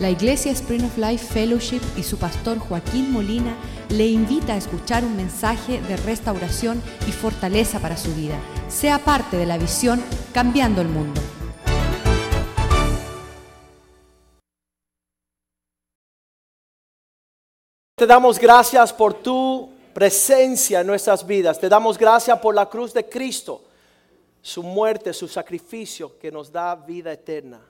La Iglesia Spring of Life Fellowship y su pastor Joaquín Molina le invita a escuchar un mensaje de restauración y fortaleza para su vida. Sea parte de la visión Cambiando el Mundo. Te damos gracias por tu presencia en nuestras vidas. Te damos gracias por la cruz de Cristo, su muerte, su sacrificio que nos da vida eterna.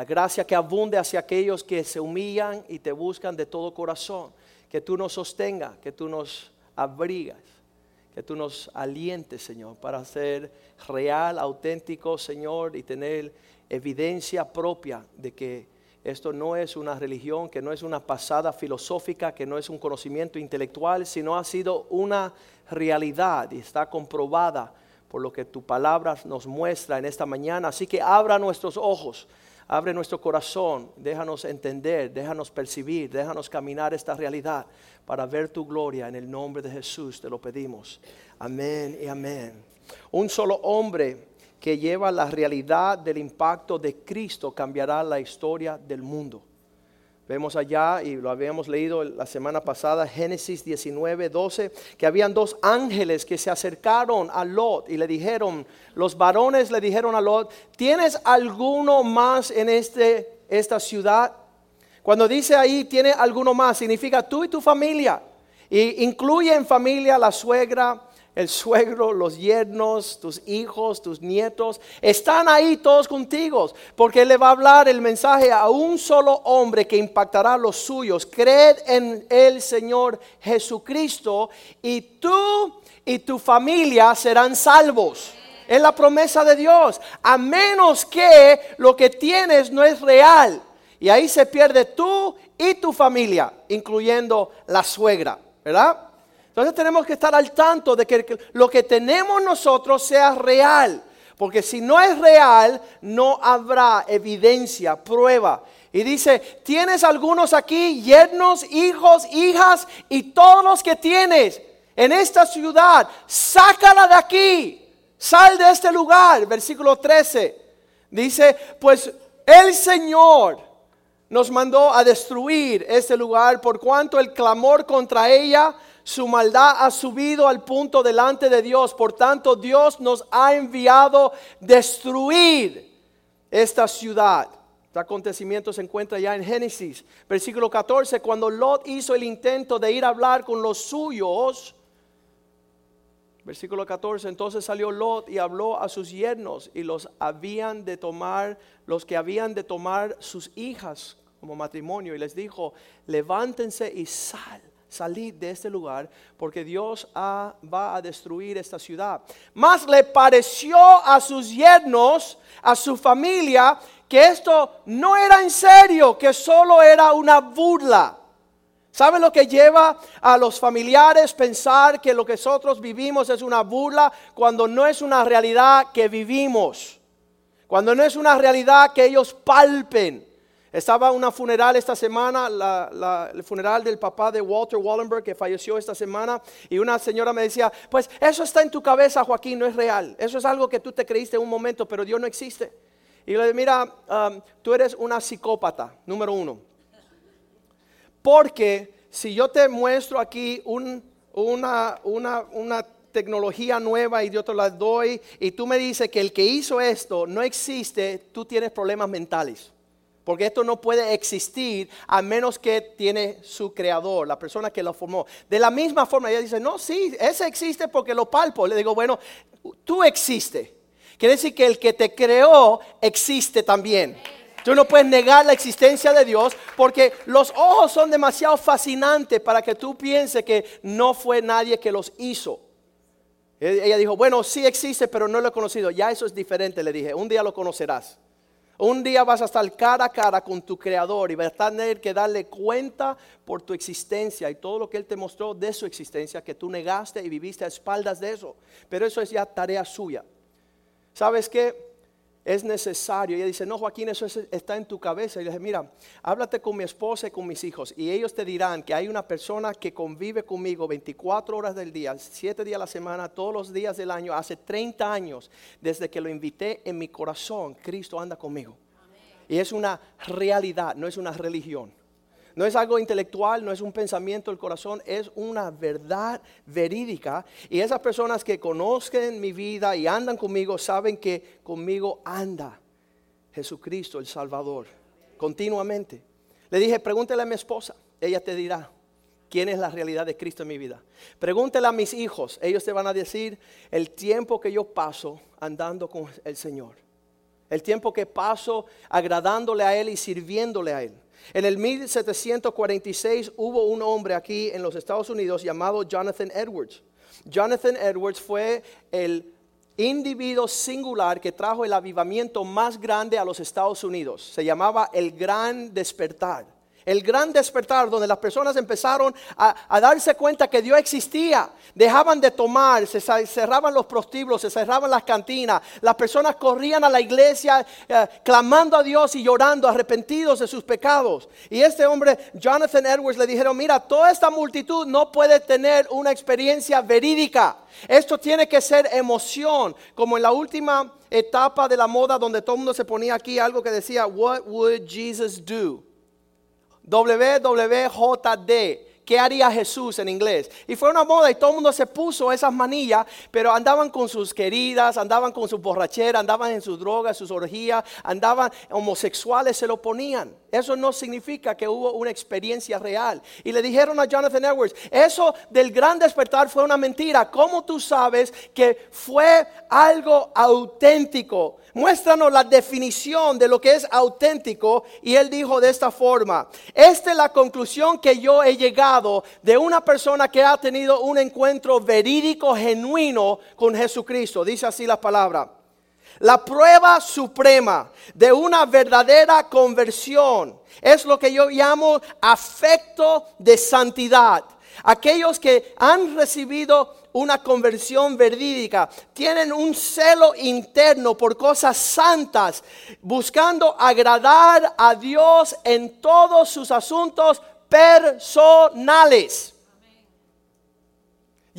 La gracia que abunde hacia aquellos que se humillan y te buscan de todo corazón. Que tú nos sostenga, que tú nos abrigas, que tú nos alientes, Señor, para ser real, auténtico, Señor, y tener evidencia propia de que esto no es una religión, que no es una pasada filosófica, que no es un conocimiento intelectual, sino ha sido una realidad y está comprobada por lo que tu palabra nos muestra en esta mañana. Así que abra nuestros ojos Abre nuestro corazón, déjanos entender, déjanos percibir, déjanos caminar esta realidad para ver tu gloria en el nombre de Jesús, te lo pedimos. Amén y amén. Un solo hombre que lleva la realidad del impacto de Cristo cambiará la historia del mundo. Vemos allá, y lo habíamos leído la semana pasada, Génesis 19, 12, que habían dos ángeles que se acercaron a Lot y le dijeron, los varones le dijeron a Lot, ¿tienes alguno más en este, esta ciudad? Cuando dice ahí, tiene alguno más, significa tú y tu familia. Y incluye en familia la suegra, el suegro, los yernos, tus hijos, tus nietos, están ahí todos contigo, porque le va a hablar el mensaje a un solo hombre que impactará a los suyos. Creed en el Señor Jesucristo y tú y tu familia serán salvos. Es la promesa de Dios, a menos que lo que tienes no es real. Y ahí se pierde tú y tu familia, incluyendo la suegra, ¿verdad? Entonces tenemos que estar al tanto de que lo que tenemos nosotros sea real. Porque si no es real, no habrá evidencia, prueba. Y dice, tienes algunos aquí, yernos, hijos, hijas y todos los que tienes en esta ciudad, sácala de aquí, sal de este lugar. Versículo 13. Dice, pues el Señor nos mandó a destruir este lugar por cuanto el clamor contra ella su maldad ha subido al punto delante de Dios. Por tanto, Dios nos ha enviado destruir esta ciudad. Este acontecimiento se encuentra ya en Génesis, versículo 14, cuando Lot hizo el intento de ir a hablar con los suyos. Versículo 14, entonces salió Lot y habló a sus yernos y los habían de tomar, los que habían de tomar sus hijas como matrimonio y les dijo, levántense y sal Salid de este lugar porque Dios va a destruir esta ciudad. Más le pareció a sus yernos, a su familia, que esto no era en serio, que solo era una burla. ¿Saben lo que lleva a los familiares pensar que lo que nosotros vivimos es una burla cuando no es una realidad que vivimos? Cuando no es una realidad que ellos palpen. Estaba una funeral esta semana, el funeral del papá de Walter Wallenberg que falleció esta semana y una señora me decía, pues eso está en tu cabeza Joaquín, no es real, eso es algo que tú te creíste en un momento, pero Dios no existe. Y le dije, mira, um, tú eres una psicópata, número uno. Porque si yo te muestro aquí una, tecnología nueva y yo te la doy y tú me dices que el que hizo esto no existe, tú tienes problemas mentales. Porque esto no puede existir a menos que tiene su creador, la persona que lo formó. De la misma forma, ella dice, no, sí, ese existe porque lo palpo. Le digo, bueno, tú existes. Quiere decir que el que te creó existe también. Tú no puedes negar la existencia de Dios porque los ojos son demasiado fascinantes para que tú pienses que no fue nadie que los hizo. Ella dijo, bueno, sí existe, pero no lo he conocido. Ya eso es diferente, le dije, un día lo conocerás. Un día vas a estar cara a cara con tu creador y vas a tener que darle cuenta por tu existencia y todo lo que Él te mostró de su existencia, que tú negaste y viviste a espaldas de eso. Pero eso es ya tarea suya. ¿Sabes qué? Es necesario. Y ella dice, no, Joaquín, eso está en tu cabeza. Y le dije, mira, háblate con mi esposa y con mis hijos. Y ellos te dirán que hay una persona que convive conmigo 24 horas del día, 7 días a la semana, todos los días del año, hace 30 años, desde que lo invité en mi corazón, Cristo anda conmigo. Y es una realidad, no es una religión. No es algo intelectual, no es un pensamiento del corazón, es una verdad verídica. Y esas personas que conozcan mi vida y andan conmigo saben que conmigo anda Jesucristo el Salvador continuamente. Le dije, pregúntele a mi esposa, ella te dirá quién es la realidad de Cristo en mi vida. Pregúntele a mis hijos, ellos te van a decir el tiempo que yo paso andando con el Señor. El tiempo que paso agradándole a Él y sirviéndole a Él. En el 1746 hubo un hombre aquí en los Estados Unidos llamado Jonathan Edwards. Jonathan Edwards fue el individuo singular que trajo el avivamiento más grande a los Estados Unidos. Se llamaba el Gran Despertar. El gran despertar donde las personas empezaron a, darse cuenta que Dios existía. Dejaban de tomar, se cerraban los prostíbulos, se cerraban las cantinas. Las personas corrían a la iglesia eh, clamando a Dios y llorando, arrepentidos de sus pecados. Y este hombre, Jonathan Edwards, le dijeron, mira, toda esta multitud no puede tener una experiencia verídica. Esto tiene que ser emoción, como en la última etapa de la moda donde todo el mundo se ponía aquí algo que decía, What would Jesus do? WWJD. ¿Qué haría Jesús en inglés? Y fue una moda y todo el mundo se puso esas manillas, pero andaban con sus queridas, andaban con su borrachera, andaban en sus drogas, sus orgías, andaban homosexuales, se lo ponían. Eso no significa que hubo una experiencia real. Y le dijeron a Jonathan Edwards, eso del gran despertar fue una mentira. ¿Cómo tú sabes que fue algo auténtico? Muéstranos la definición de lo que es auténtico. Y él dijo de esta forma, esta es la conclusión que yo he llegado de una persona que ha tenido un encuentro verídico, genuino con Jesucristo. Dice así la palabra. La prueba suprema de una verdadera conversión es lo que yo llamo afecto de santidad. Aquellos que han recibido una conversión verídica, tienen un celo interno por cosas santas, buscando agradar a Dios en todos sus asuntos personales.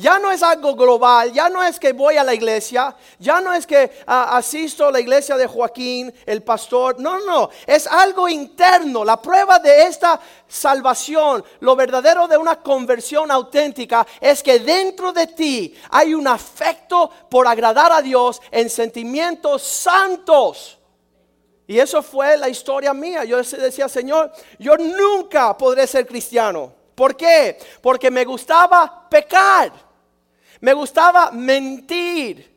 Ya no es algo global, ya no es que voy a la iglesia, ya no es que ah, asisto a la iglesia de Joaquín, el pastor, no, no, es algo interno. La prueba de esta salvación, lo verdadero de una conversión auténtica, es que dentro de ti hay un afecto por agradar a Dios en sentimientos santos. Y eso fue la historia mía. Yo decía, Señor, yo nunca podré ser cristiano. ¿Por qué? Porque me gustaba pecar. Me gustaba mentir.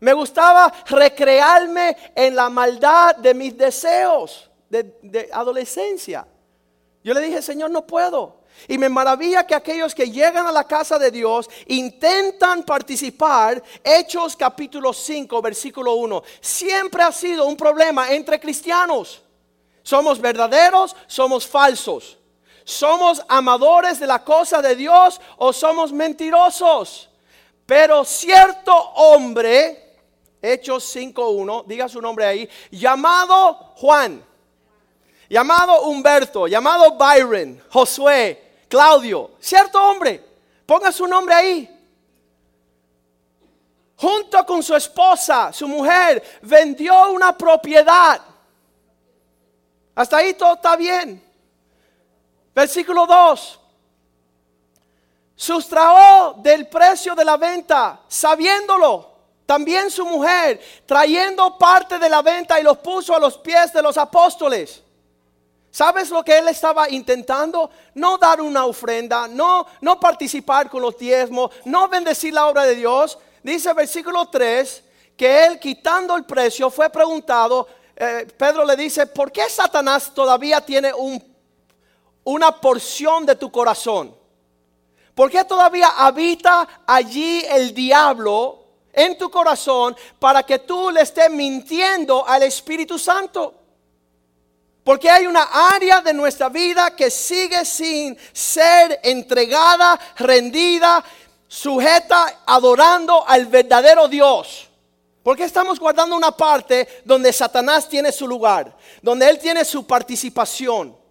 Me gustaba recrearme en la maldad de mis deseos de, adolescencia. Yo le dije, Señor, no puedo. Y me maravilla que aquellos que llegan a la casa de Dios intentan participar. Hechos capítulo 5, versículo 1. Siempre ha sido un problema entre cristianos. Somos verdaderos, somos falsos. ¿Somos amadores de la cosa de Dios o somos mentirosos? Pero cierto hombre, Hechos 5.1, diga su nombre ahí, llamado Juan, llamado Humberto, llamado Byron, Josué, Claudio, cierto hombre, ponga su nombre ahí. Junto con su esposa, su mujer, vendió una propiedad. Hasta ahí todo está bien. Versículo 2. Sustraó del precio de la venta, sabiéndolo. También su mujer, trayendo parte de la venta y los puso a los pies de los apóstoles. ¿Sabes lo que él estaba intentando? No dar una ofrenda, no, no participar con los diezmos, no bendecir la obra de Dios. Dice versículo 3 que él quitando el precio fue preguntado, eh, Pedro le dice, ¿por qué Satanás todavía tiene un una porción de tu corazón? ¿Por qué todavía habita allí el diablo en tu corazón para que tú le estés mintiendo al Espíritu Santo? Porque hay una área de nuestra vida que sigue sin ser entregada, rendida, sujeta, adorando al verdadero Dios. Porque estamos guardando una parte donde Satanás tiene su lugar, donde él tiene su participación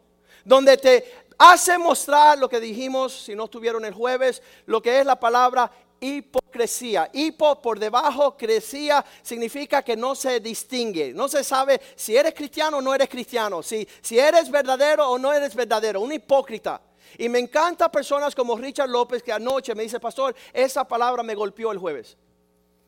donde te hace mostrar lo que dijimos, si no estuvieron el jueves, lo que es la palabra hipocresía. Hipo por debajo, crecía significa que no se distingue. No se sabe si eres cristiano o no eres cristiano. Si, si eres verdadero o no eres verdadero. Un hipócrita. Y me encanta personas como Richard López que anoche me dice, pastor, esa palabra me golpeó el jueves.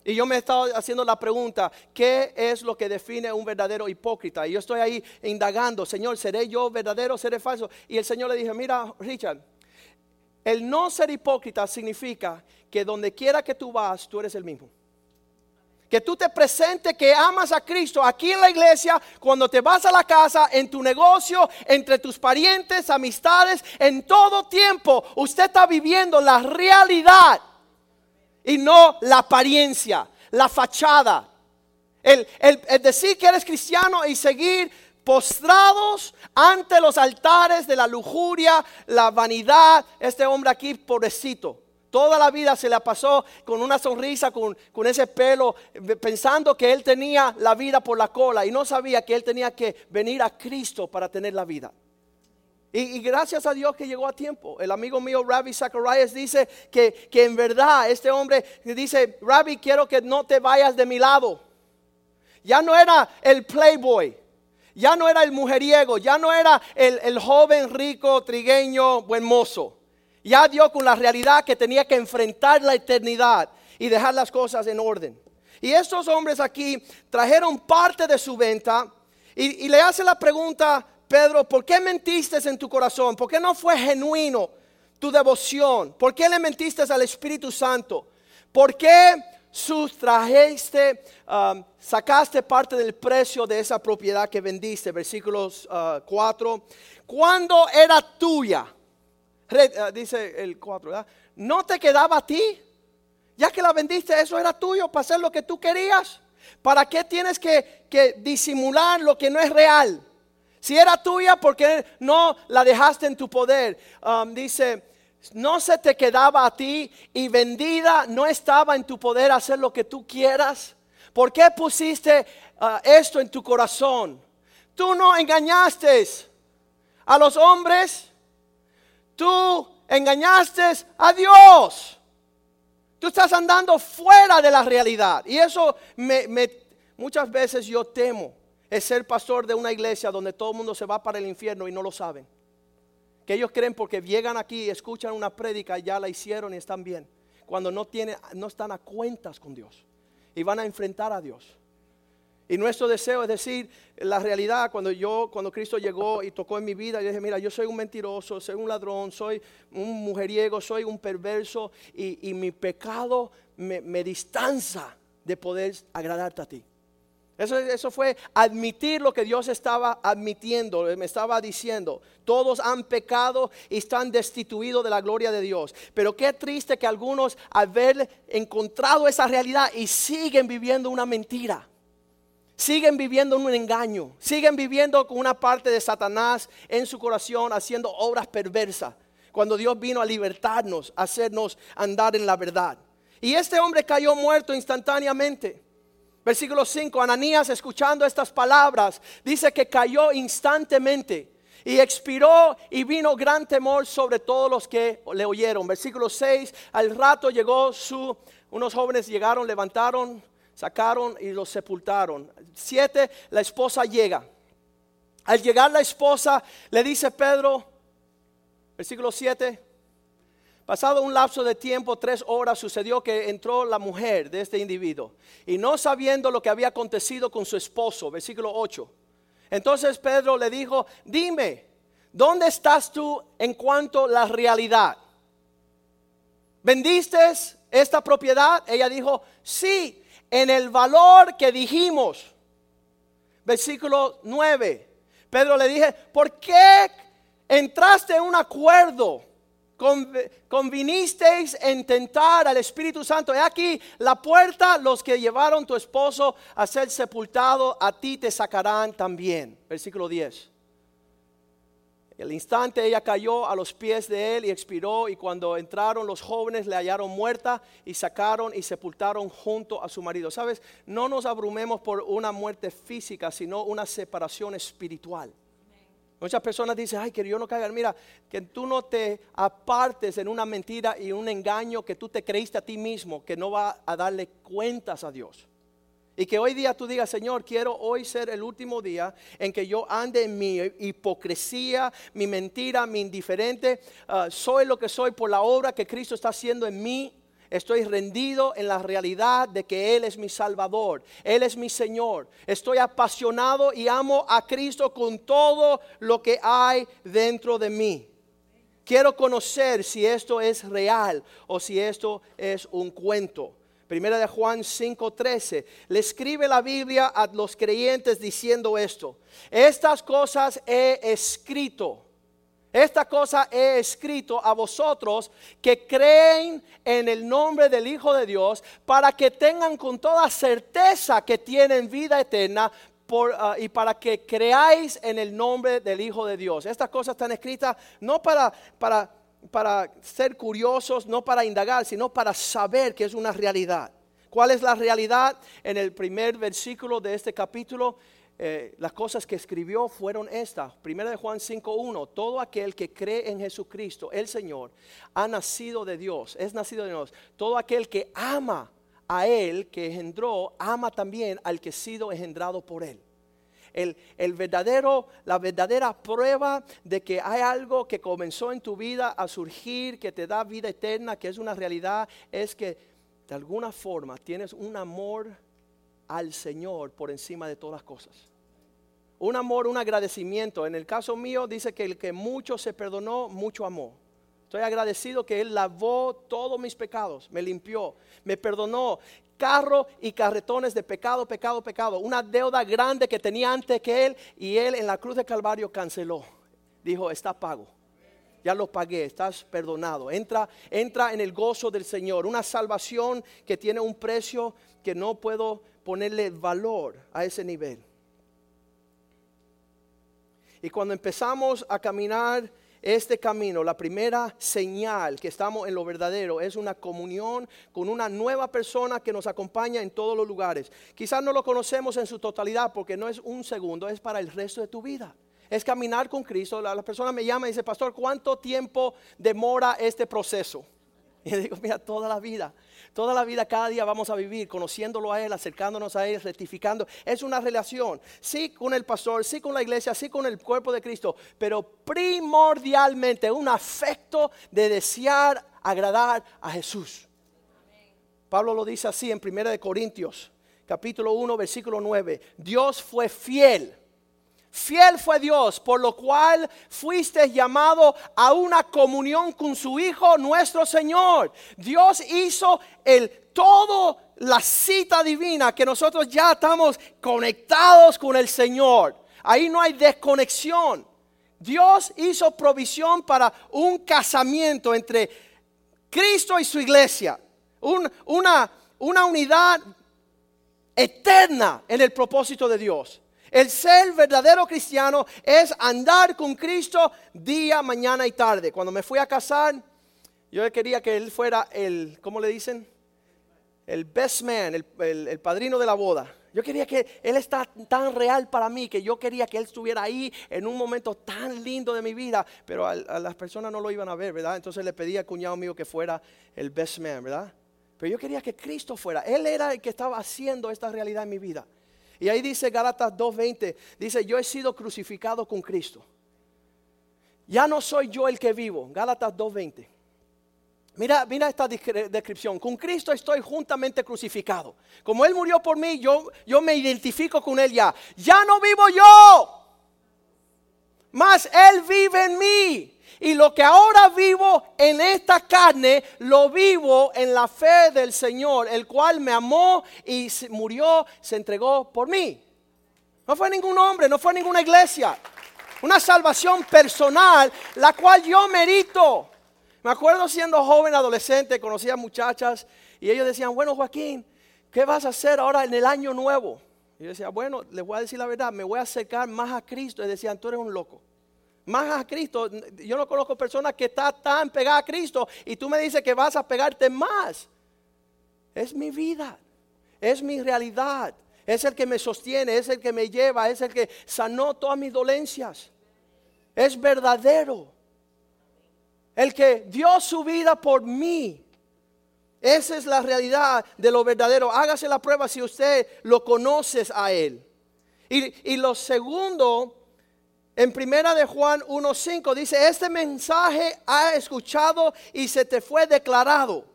Y yo me he estado haciendo la pregunta, ¿qué es lo que define un verdadero hipócrita? Y yo estoy ahí indagando, Señor, ¿seré yo verdadero, seré falso? Y el Señor le dije, mira, Richard, el no ser hipócrita significa que donde quiera que tú vas, tú eres el mismo. Que tú te presentes que amas a Cristo aquí en la iglesia, cuando te vas a la casa, en tu negocio, entre tus parientes, amistades, en todo tiempo, usted está viviendo la realidad y no la apariencia, la fachada. El, decir que eres cristiano y seguir postrados ante los altares de la lujuria, la vanidad. Este hombre aquí, pobrecito, toda la vida se la pasó con una sonrisa, con, con, ese pelo, pensando que él tenía la vida por la cola y no sabía que él tenía que venir a Cristo para tener la vida. Y, gracias a Dios que llegó a tiempo. El amigo mío, Rabbi Zacharias, dice que, que en verdad este hombre dice, Rabbi, quiero que no te vayas de mi lado. Ya no era el playboy, ya no era el mujeriego, ya no era el, el joven rico, trigueño, buen mozo. Ya dio con la realidad que tenía que enfrentar la eternidad y dejar las cosas en orden. Y estos hombres aquí trajeron parte de su venta y, y le hace la pregunta Pedro, ¿por qué mentiste en tu corazón? ¿Por qué no fue genuino tu devoción? ¿Por qué le mentiste al Espíritu Santo? ¿Por qué sustrajiste, um, sacaste parte del precio de esa propiedad que vendiste? Versículos 4. Uh, ¿Cuándo era tuya? Uh, dice el 4, ¿verdad? ¿No te quedaba a ti? Ya que la vendiste, eso era tuyo para hacer lo que tú querías. ¿Para qué tienes que, que disimular lo que no es real? Si era tuya, ¿por qué no la dejaste en tu poder? Um, dice, no se te quedaba a ti y vendida no estaba en tu poder hacer lo que tú quieras. ¿Por qué pusiste uh, esto en tu corazón? Tú no engañaste a los hombres, tú engañaste a Dios. Tú estás andando fuera de la realidad. Y eso me, muchas veces yo temo es ser pastor de una iglesia donde todo el mundo se va para el infierno y no lo saben. Que ellos creen porque llegan aquí y escuchan una prédica y ya la hicieron y están bien. Cuando no, tienen, no están a cuentas con Dios y van a enfrentar a Dios. Y nuestro deseo es decir, la realidad, cuando yo, cuando Cristo llegó y tocó en mi vida, yo dije, mira, yo soy un mentiroso, soy un ladrón, soy un mujeriego, soy un perverso y, mi pecado me, me distanza de poder agradarte a ti. Eso, fue admitir lo que Dios estaba admitiendo, me estaba diciendo. Todos han pecado y están destituidos de la gloria de Dios. Pero qué triste que algunos haber encontrado esa realidad y siguen viviendo una mentira. Siguen viviendo un engaño. Siguen viviendo con una parte de Satanás en su corazón haciendo obras perversas. Cuando Dios vino a libertarnos, a hacernos andar en la verdad. Y este hombre cayó muerto instantáneamente. Versículo 5, Ananías escuchando estas palabras, dice que cayó instantemente y expiró y vino gran temor sobre todos los que le oyeron. Versículo 6, al rato llegó su, unos jóvenes llegaron, levantaron, sacaron y los sepultaron. 7, la esposa llega. Al llegar la esposa le dice Pedro, versículo 7, Pasado un lapso de tiempo, tres horas, sucedió que entró la mujer de este individuo y no sabiendo lo que había acontecido con su esposo, versículo 8. Entonces Pedro le dijo, dime, ¿dónde estás tú en cuanto a la realidad? ¿Vendiste esta propiedad? Ella dijo, sí, en el valor que dijimos. Versículo 9. Pedro le dije, ¿por qué entraste en un acuerdo? Convinisteis en tentar al Espíritu Santo. He aquí la puerta, los que llevaron tu esposo a ser sepultado, a ti te sacarán también. Versículo 10. El instante ella cayó a los pies de él y expiró y cuando entraron los jóvenes le hallaron muerta y sacaron y sepultaron junto a su marido. Sabes, no nos abrumemos por una muerte física, sino una separación espiritual. Muchas personas dicen, ay, que yo no caiga. Mira, que tú no te apartes en una mentira y un engaño que tú te creíste a ti mismo, que no va a darle cuentas a Dios. Y que hoy día tú digas, Señor, quiero hoy ser el último día en que yo ande en mi hipocresía, mi mentira, mi indiferente. Ah, soy lo que soy por la obra que Cristo está haciendo en mí. Estoy rendido en la realidad de que Él es mi Salvador, Él es mi Señor. Estoy apasionado y amo a Cristo con todo lo que hay dentro de mí. Quiero conocer si esto es real o si esto es un cuento. Primera de Juan 5:13. Le escribe la Biblia a los creyentes diciendo esto. Estas cosas he escrito. Esta cosa he escrito a vosotros que creen en el nombre del Hijo de Dios para que tengan con toda certeza que tienen vida eterna ah, y para que creáis en el nombre del Hijo de Dios. Estas cosas están escritas no para, para para ser curiosos, no para indagar, sino para saber que es una realidad. ¿Cuál es la realidad? En el primer versículo de este capítulo, eh, las cosas que escribió fueron estas. Primera de Juan 5.1, todo aquel que cree en Jesucristo, el Señor, ha nacido de Dios, es nacido de Dios. Todo aquel que ama a Él, que engendró, ama también al que ha sido engendrado por Él el, verdadero, la verdadera prueba de que hay algo que comenzó en tu vida a surgir, que te da vida eterna, que es una realidad, es que de alguna forma tienes un amor al Señor por encima de todas las cosas. Un amor, un agradecimiento. En el caso mío dice que el que mucho se perdonó, mucho amó. Estoy agradecido que Él lavó todos mis pecados, me limpió, me perdonó, carro y carretones de pecado, pecado, pecado. Una deuda grande que tenía antes que él y él en la cruz de Calvario canceló. Dijo, está pago. Ya lo pagué, estás perdonado. Entra, entra en el gozo del Señor. Una salvación que tiene un precio que no puedo ponerle valor a ese nivel. Y cuando empezamos a caminar este camino, la primera señal que estamos en lo verdadero es una comunión con una nueva persona que nos acompaña en todos los lugares. Quizás no lo conocemos en su totalidad porque no es un segundo, es para el resto de tu vida. Es caminar con Cristo. La, persona me llama y dice, pastor, ¿cuánto tiempo demora este proceso? Y digo, mira, toda la vida. Toda la vida, cada día vamos a vivir conociéndolo a Él, acercándonos a Él, rectificando. Es una relación, sí con el pastor, sí con la iglesia, sí con el cuerpo de Cristo, pero primordialmente un afecto de desear agradar a Jesús. Pablo lo dice así en 1 Corintios, capítulo 1, versículo 9. Dios fue fiel Fiel fue Dios, por lo cual fuiste llamado a una comunión con su Hijo, nuestro Señor. Dios hizo el todo la cita divina que nosotros ya estamos conectados con el Señor. Ahí no hay desconexión. Dios hizo provisión para un casamiento entre Cristo y su iglesia. una, una unidad eterna en el propósito de Dios. El ser verdadero cristiano es andar con Cristo día, mañana y tarde. Cuando me fui a casar, yo quería que él fuera el, ¿cómo le dicen? El best man, el, padrino de la boda. Yo quería que Él está tan real para mí que yo quería que Él estuviera ahí en un momento tan lindo de mi vida, pero a, a, las personas no lo iban a ver, ¿verdad? Entonces le pedí al cuñado mío que fuera el best man, ¿verdad? Pero yo quería que Cristo fuera. Él era el que estaba haciendo esta realidad en mi vida. Y ahí dice Gálatas 2.20, dice, yo he sido crucificado con Cristo. Ya no soy yo el que vivo. Gálatas 2.20. Mira, mira esta descripción. Con Cristo estoy juntamente crucificado. Como Él murió por mí, yo, yo me identifico con Él ya. Ya no vivo yo. Más Él vive en mí. Y lo que ahora vivo en esta carne, lo vivo en la fe del Señor, el cual me amó y murió, se entregó por mí. No fue ningún hombre, no fue ninguna iglesia. Una salvación personal, la cual yo merito. Me acuerdo siendo joven, adolescente, conocía muchachas y ellos decían, bueno Joaquín, ¿qué vas a hacer ahora en el año nuevo? Y yo decía, bueno, les voy a decir la verdad, me voy a acercar más a Cristo. Y decían, tú eres un loco más a Cristo. Yo no conozco personas que están tan pegadas a Cristo y tú me dices que vas a pegarte más. Es mi vida, es mi realidad, es el que me sostiene, es el que me lleva, es el que sanó todas mis dolencias. es verdadero. El que dio su vida por mí. Esa es la realidad de lo verdadero. Hágase la prueba si usted lo conoce a Él. Y, y lo segundo, en primera de Juan 1.5 dice, este mensaje ha escuchado y se te fue declarado,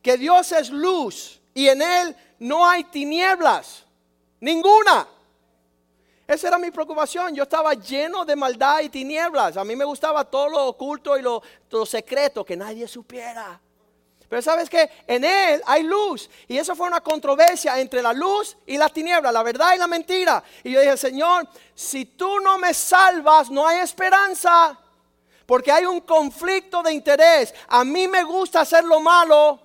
que Dios es luz y en Él no hay tinieblas, ninguna. Esa era mi preocupación. Yo estaba lleno de maldad y tinieblas. A mí me gustaba todo lo oculto y lo, secreto, que nadie supiera. Pero sabes que en Él hay luz. Y eso fue una controversia entre la luz y la tiniebla, la verdad y la mentira. Y yo dije, Señor, si tú no me salvas, no hay esperanza. Porque hay un conflicto de interés. A mí me gusta hacer lo malo,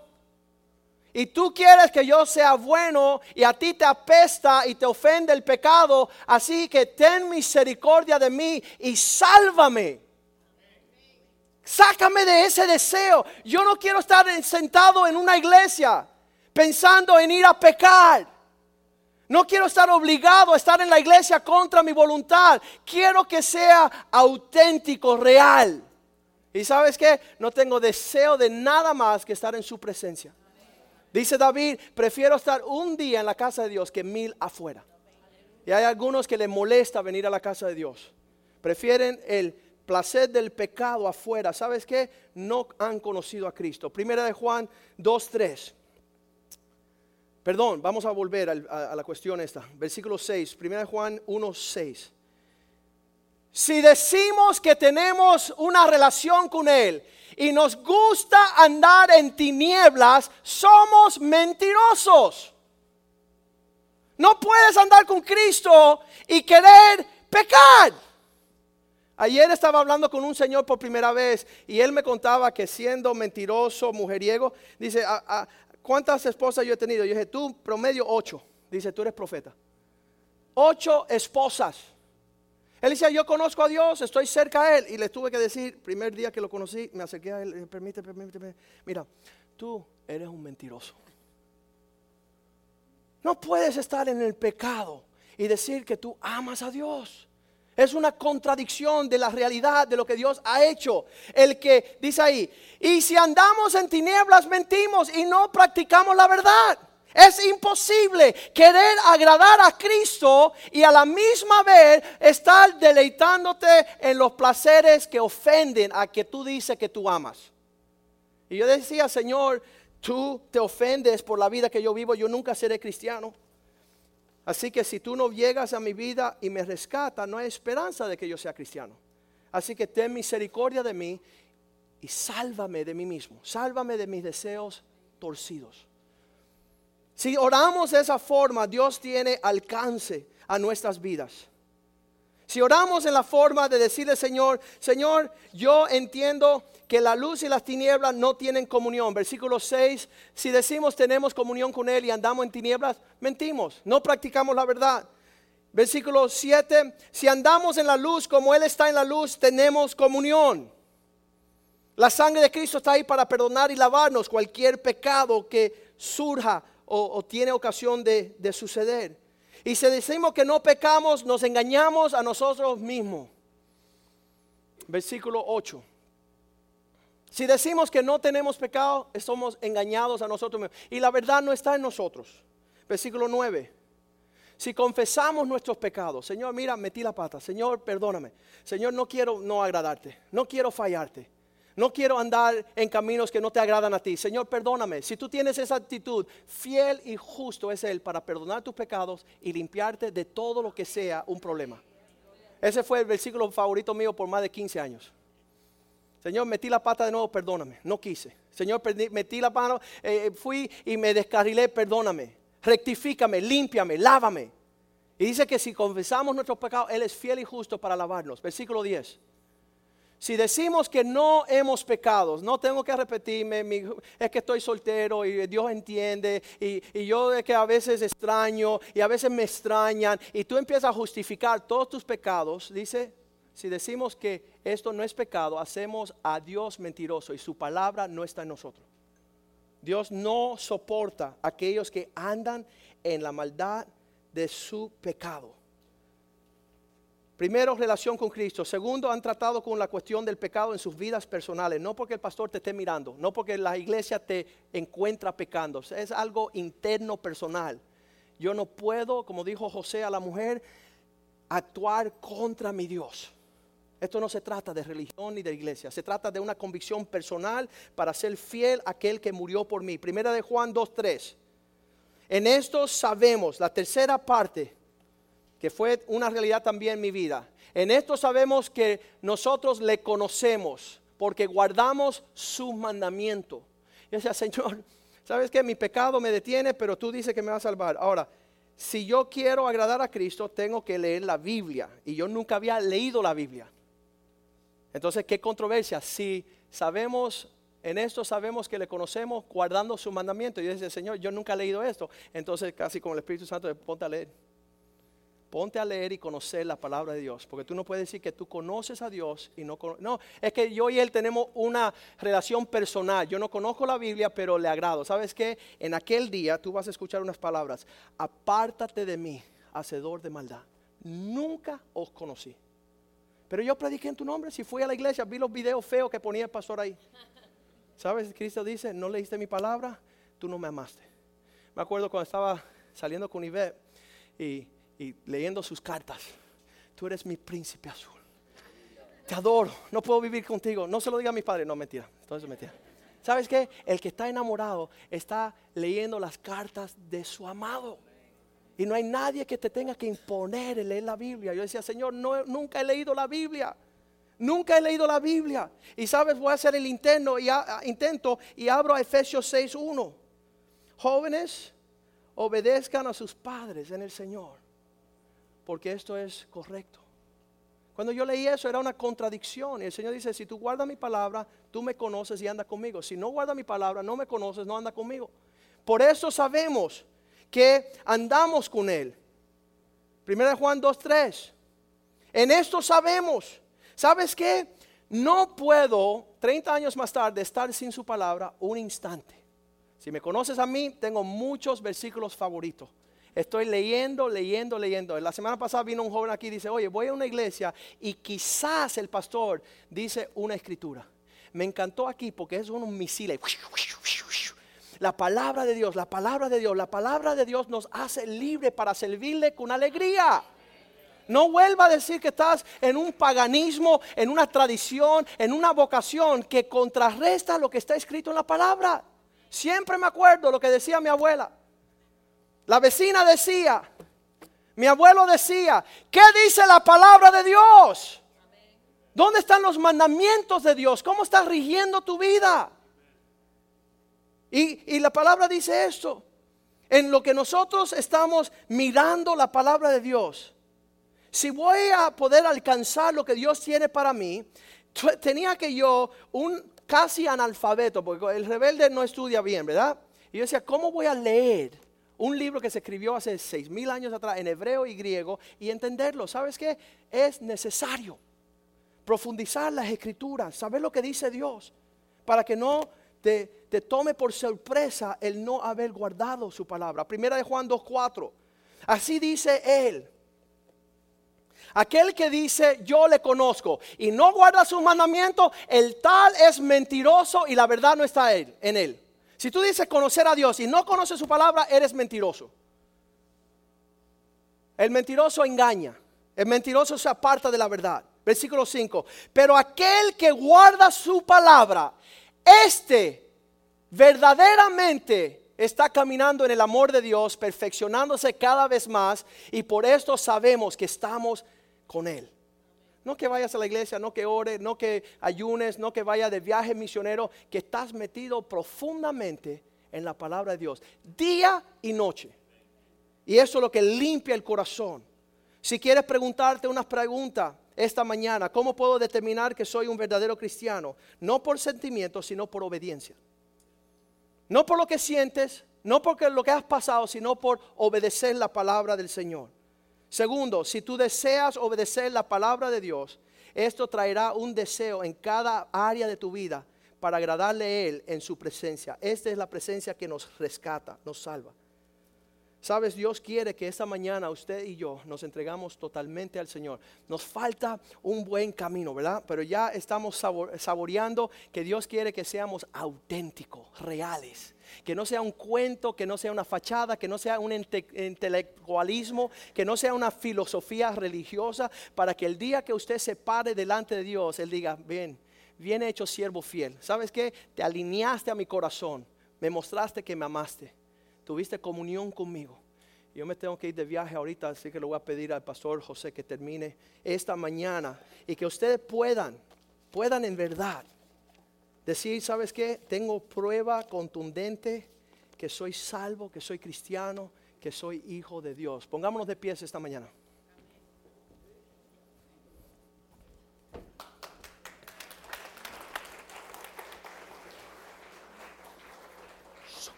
y tú quieres que yo sea bueno y a ti te apesta y te ofende el pecado, así que ten misericordia de mí y sálvame. Sácame de ese deseo. Yo no quiero estar sentado en una iglesia pensando en ir a pecar. No quiero estar obligado a estar en la iglesia contra mi voluntad. Quiero que sea auténtico, real. Y sabes qué? No tengo deseo de nada más que estar en su presencia. Dice David, prefiero estar un día en la casa de Dios que mil afuera. Y hay algunos que les molesta venir a la casa de Dios. Prefieren el placer del pecado afuera. ¿Sabes qué? No han conocido a Cristo. Primera de Juan 2.3. Perdón, vamos a volver a, a, la cuestión esta. Versículo 6. Primera de Juan 1.6. Si decimos que tenemos una relación con Él y nos gusta andar en tinieblas, somos mentirosos. No puedes andar con Cristo y querer pecar. Ayer estaba hablando con un señor por primera vez y él me contaba que siendo mentiroso, mujeriego, dice, ¿cuántas esposas yo he tenido? Yo dije, tú promedio ocho. Dice, tú eres profeta. Ocho esposas. Él decía, yo conozco a Dios, estoy cerca a Él. Y le tuve que decir, primer día que lo conocí, me acerqué a Él, permíteme, permíteme. Mira, tú eres un mentiroso. No puedes estar en el pecado y decir que tú amas a Dios. Es una contradicción de la realidad de lo que Dios ha hecho. El que dice ahí, y si andamos en tinieblas mentimos y no practicamos la verdad. Es imposible querer agradar a Cristo y a la misma vez estar deleitándote en los placeres que ofenden a que tú dices que tú amas. Y yo decía, Señor, tú te ofendes por la vida que yo vivo, yo nunca seré cristiano. Así que si tú no llegas a mi vida y me rescatas, no hay esperanza de que yo sea cristiano. Así que ten misericordia de mí y sálvame de mí mismo, sálvame de mis deseos torcidos. Si oramos de esa forma, Dios tiene alcance a nuestras vidas. Si oramos en la forma de decirle, Señor, Señor, yo entiendo que la luz y las tinieblas no tienen comunión. Versículo 6, si decimos tenemos comunión con Él y andamos en tinieblas, mentimos, no practicamos la verdad. Versículo 7, si andamos en la luz como Él está en la luz, tenemos comunión. La sangre de Cristo está ahí para perdonar y lavarnos cualquier pecado que surja o, tiene ocasión de, de suceder. Y si decimos que no pecamos, nos engañamos a nosotros mismos. Versículo 8. Si decimos que no tenemos pecado, somos engañados a nosotros mismos. Y la verdad no está en nosotros. Versículo 9. Si confesamos nuestros pecados, Señor, mira, metí la pata. Señor, perdóname. Señor, no quiero no agradarte. No quiero fallarte. No quiero andar en caminos que no te agradan a ti. Señor, perdóname. Si tú tienes esa actitud, fiel y justo es Él para perdonar tus pecados y limpiarte de todo lo que sea un problema. Ese fue el versículo favorito mío por más de 15 años. Señor, metí la pata de nuevo, perdóname. No quise. Señor, metí la mano, eh, fui y me descarrilé, perdóname. Rectifícame, límpiame, lávame. Y dice que si confesamos nuestros pecados, Él es fiel y justo para lavarnos. Versículo 10. Si decimos que no hemos pecado, no tengo que repetirme, es que estoy soltero y Dios entiende, y, yo es que a veces extraño y a veces me extrañan, y tú empiezas a justificar todos tus pecados, dice, si decimos que esto no es pecado, hacemos a Dios mentiroso y su palabra no está en nosotros. Dios no soporta a aquellos que andan en la maldad de su pecado. Primero, relación con Cristo. Segundo, han tratado con la cuestión del pecado en sus vidas personales. No porque el pastor te esté mirando, no porque la iglesia te encuentra pecando. Es algo interno, personal. Yo no puedo, como dijo José a la mujer, actuar contra mi Dios. Esto no se trata de religión ni de iglesia, se trata de una convicción personal para ser fiel a aquel que murió por mí. Primera de Juan 2.3. En esto sabemos, la tercera parte, que fue una realidad también en mi vida. En esto sabemos que nosotros le conocemos porque guardamos su mandamiento. Y decía, Señor, ¿sabes que Mi pecado me detiene, pero tú dices que me va a salvar. Ahora, si yo quiero agradar a Cristo, tengo que leer la Biblia. Y yo nunca había leído la Biblia. Entonces, ¿qué controversia? Si sabemos, en esto sabemos que le conocemos guardando su mandamiento. Y yo decía, Señor, yo nunca he leído esto. Entonces, casi con el Espíritu Santo, ponte a leer. Ponte a leer y conocer la palabra de Dios, porque tú no puedes decir que tú conoces a Dios y no No, es que yo y él tenemos una relación personal. Yo no conozco la Biblia, pero le agrado. ¿Sabes qué? En aquel día tú vas a escuchar unas palabras. Apártate de mí, hacedor de maldad. Nunca os conocí. Pero yo prediqué en tu nombre. Si fui a la iglesia, vi los videos feos que ponía el pastor ahí. ¿Sabes? Cristo dice, no leíste mi palabra, tú no me amaste. Me acuerdo cuando estaba saliendo con Ivette y y leyendo sus cartas. Tú eres mi príncipe azul. Te adoro. No puedo vivir contigo. No se lo diga a mis padres. No, mentira. Entonces mentira. ¿Sabes qué? El que está enamorado está leyendo las cartas de su amado. Y no hay nadie que te tenga que imponer el leer la Biblia. Yo decía, Señor, no, nunca he leído la Biblia. Nunca he leído la Biblia. Y sabes, voy a hacer el intento y, intento y abro a Efesios 6.1. Jóvenes, obedezcan a sus padres en el Señor porque esto es correcto. Cuando yo leí eso era una contradicción y el Señor dice, si tú guardas mi palabra, tú me conoces y andas conmigo. Si no guardas mi palabra, no me conoces, no andas conmigo. Por eso sabemos que andamos con Él. Primera Juan 2.3. En esto sabemos. ¿Sabes qué? No puedo, 30 años más tarde, estar sin su palabra un instante. Si me conoces a mí, tengo muchos versículos favoritos. Estoy leyendo, leyendo, leyendo. La semana pasada vino un joven aquí y dice, oye, voy a una iglesia y quizás el pastor dice una escritura. Me encantó aquí porque es un misil. La palabra de Dios, la palabra de Dios, la palabra de Dios nos hace libre para servirle con alegría. No vuelva a decir que estás en un paganismo, en una tradición, en una vocación que contrarresta lo que está escrito en la palabra. Siempre me acuerdo lo que decía mi abuela. La vecina decía, mi abuelo decía, ¿qué dice la palabra de Dios? ¿Dónde están los mandamientos de Dios? ¿Cómo estás rigiendo tu vida? Y, y, la palabra dice esto. En lo que nosotros estamos mirando la palabra de Dios. Si voy a poder alcanzar lo que Dios tiene para mí, tenía que yo, un casi analfabeto, porque el rebelde no estudia bien, ¿verdad? Y yo decía, ¿cómo voy a leer? Un libro que se escribió hace seis mil años atrás en hebreo y griego y entenderlo. ¿Sabes qué? Es necesario profundizar las escrituras, saber lo que dice Dios, para que no te, te tome por sorpresa el no haber guardado su palabra. Primera de Juan 2.4. Así dice él. Aquel que dice yo le conozco y no guarda sus mandamientos, el tal es mentiroso y la verdad no está en él. Si tú dices conocer a Dios y no conoces su palabra, eres mentiroso. El mentiroso engaña. El mentiroso se aparta de la verdad. Versículo 5. Pero aquel que guarda su palabra, este verdaderamente está caminando en el amor de Dios, perfeccionándose cada vez más y por esto sabemos que estamos con Él. No que vayas a la iglesia, no que ores, no que ayunes, no que vayas de viaje misionero, que estás metido profundamente en la palabra de Dios, día y noche. Y eso es lo que limpia el corazón. Si quieres preguntarte una pregunta esta mañana, ¿cómo puedo determinar que soy un verdadero cristiano? No por sentimiento, sino por obediencia. No por lo que sientes, no porque lo que has pasado, sino por obedecer la palabra del Señor. Segundo, si tú deseas obedecer la palabra de Dios, esto traerá un deseo en cada área de tu vida para agradarle a Él en su presencia. Esta es la presencia que nos rescata, nos salva. Sabes, Dios quiere que esta mañana usted y yo nos entregamos totalmente al Señor. Nos falta un buen camino, ¿verdad? Pero ya estamos saboreando que Dios quiere que seamos auténticos, reales. Que no sea un cuento, que no sea una fachada, que no sea un intelectualismo, que no sea una filosofía religiosa, para que el día que usted se pare delante de Dios, Él diga, bien, bien hecho siervo fiel. ¿Sabes qué? Te alineaste a mi corazón, me mostraste que me amaste tuviste comunión conmigo. Yo me tengo que ir de viaje ahorita, así que le voy a pedir al pastor José que termine esta mañana y que ustedes puedan, puedan en verdad decir, ¿sabes qué? Tengo prueba contundente que soy salvo, que soy cristiano, que soy hijo de Dios. Pongámonos de pies esta mañana.